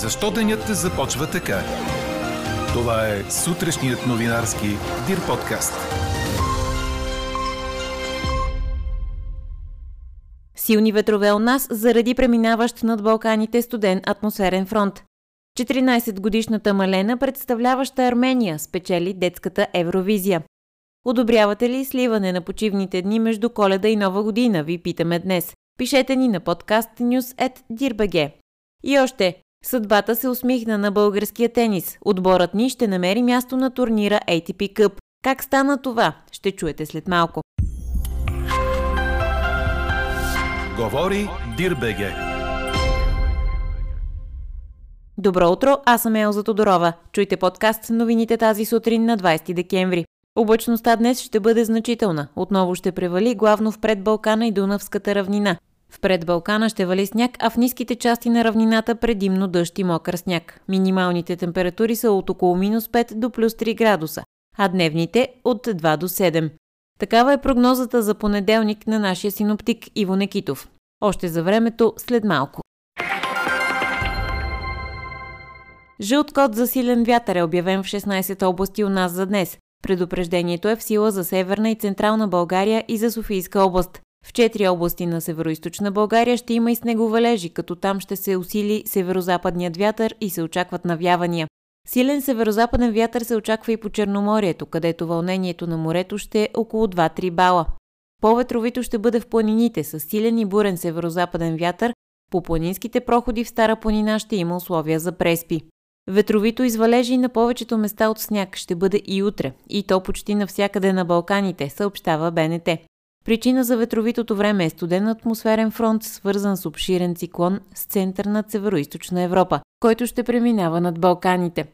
Защо денят започва така? Това е сутрешният новинарски Дир подкаст. Силни ветрове у нас заради преминаващ над Балканите студен атмосферен фронт. 14-годишната Малена, представляваща Армения, спечели детската Евровизия. Одобрявате ли сливане на почивните дни между коледа и нова година, ви питаме днес. Пишете ни на подкаст news.dirbg. И още, съдбата се усмихна на българския тенис. Отборът ни ще намери място на турнира ATP Cup. Как стана това? Ще чуете след малко. Говори Дирбеге. Добро утро, аз съм Елза Тодорова. Чуйте подкаст новините тази сутрин на 20 декември. Облачността днес ще бъде значителна. Отново ще превали главно в предбалкана и Дунавската равнина. В предбалкана ще вали сняг, а в ниските части на равнината предимно дъжд и мокър сняг. Минималните температури са от около минус 5 до плюс 3 градуса, а дневните от 2 до 7. Такава е прогнозата за понеделник на нашия синоптик Иво Некитов. Още за времето след малко. Жълт код за силен вятър е обявен в 16 области у нас за днес. Предупреждението е в сила за Северна и Централна България и за Софийска област. В четири области на Североизточна България ще има и снеговалежи, като там ще се усили северо-западният вятър и се очакват навявания. Силен северо-западен вятър се очаква и по Черноморието, където вълнението на морето ще е около 2-3 бала. По-ветровито ще бъде в планините с силен и бурен северо-западен вятър, по планинските проходи в Стара планина ще има условия за преспи. Ветровито извалежи на повечето места от сняг ще бъде и утре, и то почти навсякъде на Балканите, съобщава БНТ. Причина за ветровитото време е студен атмосферен фронт, свързан с обширен циклон с център над Североизточна Европа, който ще преминава над Балканите.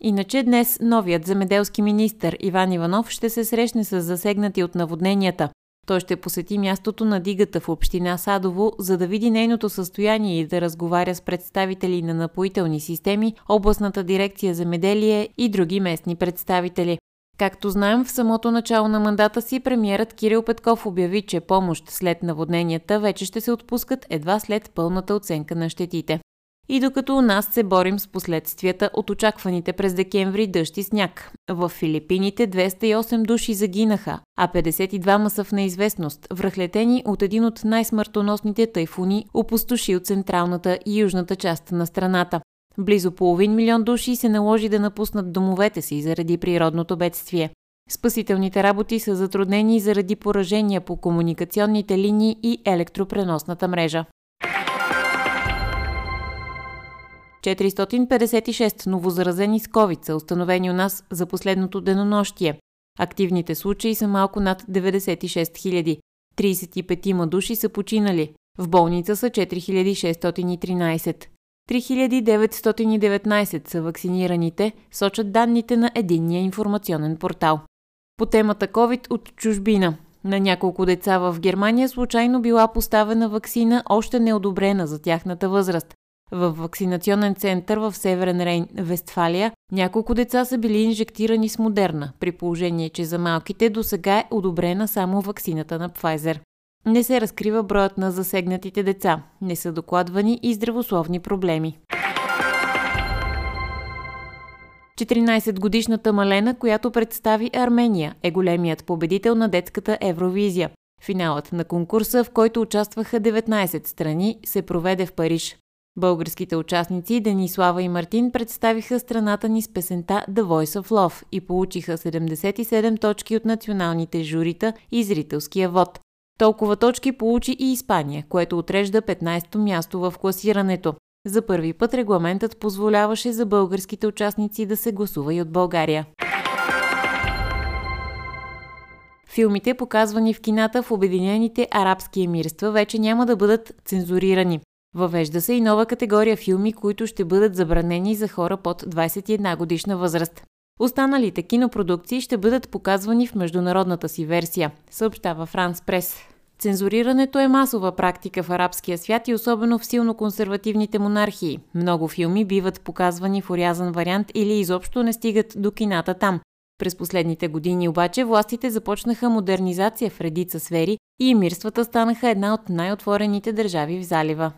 Иначе днес новият земеделски министр Иван Иванов ще се срещне с засегнати от наводненията. Той ще посети мястото на дигата в община Садово, за да види нейното състояние и да разговаря с представители на напоителни системи, областната дирекция земеделие и други местни представители. Както знаем, в самото начало на мандата си премиерът Кирил Петков обяви, че помощ след наводненията вече ще се отпускат едва след пълната оценка на щетите. И докато у нас се борим с последствията от очакваните през декември дъжд и сняг. В Филипините 208 души загинаха, а 52 са в неизвестност, връхлетени от един от най-смъртоносните тайфуни, опустошил централната и южната част на страната. Близо половин милион души се наложи да напуснат домовете си заради природното бедствие. Спасителните работи са затруднени заради поражения по комуникационните линии и електропреносната мрежа. 456 новозаразени с COVID са установени у нас за последното денонощие. Активните случаи са малко над 96 000. 35 души са починали. В болница са 4613. 3919 са вакцинираните, сочат данните на единния информационен портал. По темата COVID от чужбина. На няколко деца в Германия случайно била поставена вакцина, още неодобрена за тяхната възраст. В вакцинационен център в Северен Рейн, Вестфалия, няколко деца са били инжектирани с Модерна, при положение, че за малките до сега е одобрена само вакцината на Pfizer. Не се разкрива броят на засегнатите деца, не са докладвани и здравословни проблеми. 14-годишната Малена, която представи Армения, е големият победител на детската Евровизия. Финалът на конкурса, в който участваха 19 страни, се проведе в Париж. Българските участници Денислава и Мартин представиха страната ни с песента The Voice of Love и получиха 77 точки от националните журита и зрителския вод. Толкова точки получи и Испания, което отрежда 15-то място в класирането. За първи път регламентът позволяваше за българските участници да се гласува и от България. Филмите, показвани в кината в Обединените арабски емирства, вече няма да бъдат цензурирани. Въвежда се и нова категория филми, които ще бъдат забранени за хора под 21 годишна възраст. Останалите кинопродукции ще бъдат показвани в международната си версия, съобщава Франс Прес. Цензурирането е масова практика в арабския свят и особено в силно консервативните монархии. Много филми биват показвани в урязан вариант или изобщо не стигат до кината там. През последните години обаче властите започнаха модернизация в редица сфери и емирствата станаха една от най-отворените държави в залива.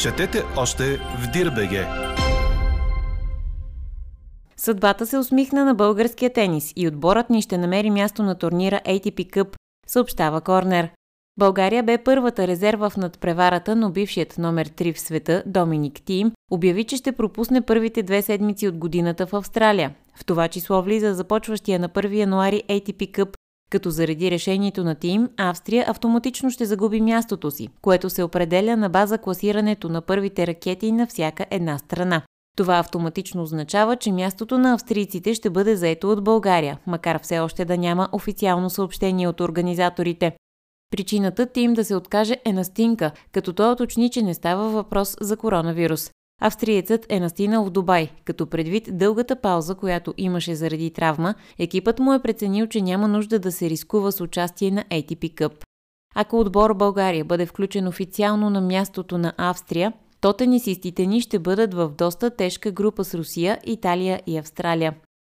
Четете още в Дирбеге. Съдбата се усмихна на българския тенис и отборът ни ще намери място на турнира ATP Cup, съобщава Корнер. България бе първата резерва в надпреварата, но бившият номер 3 в света, Доминик Тим, обяви, че ще пропусне първите две седмици от годината в Австралия. В това число влиза започващия на 1 януари ATP Cup, като заради решението на Тим, Австрия автоматично ще загуби мястото си, което се определя на база класирането на първите ракети на всяка една страна. Това автоматично означава, че мястото на австрийците ще бъде заето от България, макар все още да няма официално съобщение от организаторите. Причината Тим да се откаже е настинка, като той уточни, че не става въпрос за коронавирус. Австриецът е настинал в Дубай, като предвид дългата пауза, която имаше заради травма, екипът му е преценил, че няма нужда да се рискува с участие на ATP Cup. Ако отбор България бъде включен официално на мястото на Австрия, то тенисистите ни ще бъдат в доста тежка група с Русия, Италия и Австралия.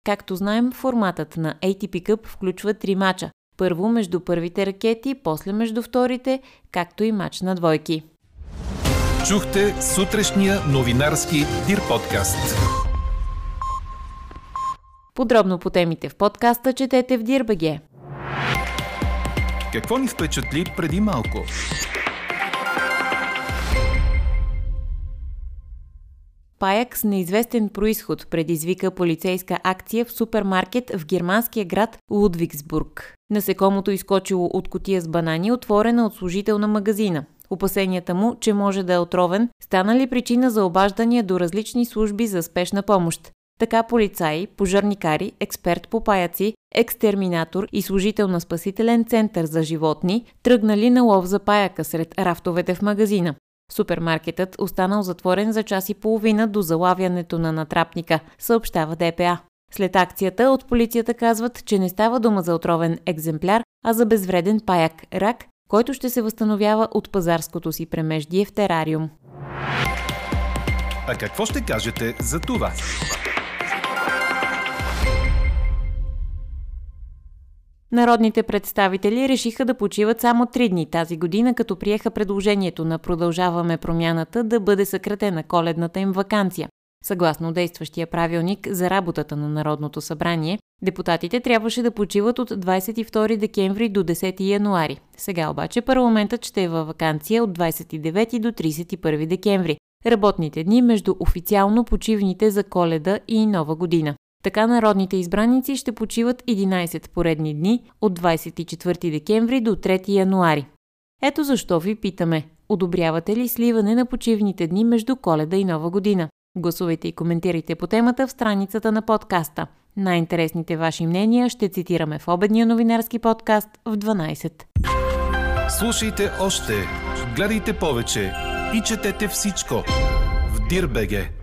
Както знаем, форматът на ATP Cup включва три мача. Първо между първите ракети, после между вторите, както и мач на двойки. Чухте сутрешния новинарски Дир подкаст. Подробно по темите в подкаста четете в Дирбеге. Какво ни впечатли преди малко? Паяк с неизвестен происход предизвика полицейска акция в супермаркет в германския град Лудвигсбург. Насекомото изкочило от котия с банани, отворена от служител на магазина. Опасенията му, че може да е отровен, станали причина за обаждания до различни служби за спешна помощ. Така полицаи, пожарникари, експерт по паяци, екстерминатор и служител на спасителен център за животни тръгнали на лов за паяка сред рафтовете в магазина. Супермаркетът останал затворен за час и половина до залавянето на натрапника, съобщава ДПА. След акцията от полицията казват, че не става дума за отровен екземпляр, а за безвреден паяк – рак, който ще се възстановява от пазарското си премеждие в терариум. А какво ще кажете за това? Народните представители решиха да почиват само три дни тази година, като приеха предложението на Продължаваме промяната да бъде съкратена коледната им вакансия. Съгласно действащия правилник за работата на Народното събрание, депутатите трябваше да почиват от 22 декември до 10 януари. Сега обаче парламентът ще е във вакансия от 29 до 31 декември. Работните дни между официално почивните за коледа и нова година. Така народните избраници ще почиват 11 поредни дни от 24 декември до 3 януари. Ето защо ви питаме, одобрявате ли сливане на почивните дни между коледа и нова година? Гласувайте и коментирайте по темата в страницата на подкаста. Най-интересните ваши мнения ще цитираме в обедния новинарски подкаст в 12. Слушайте още, гледайте повече и четете всичко в Дирбеге.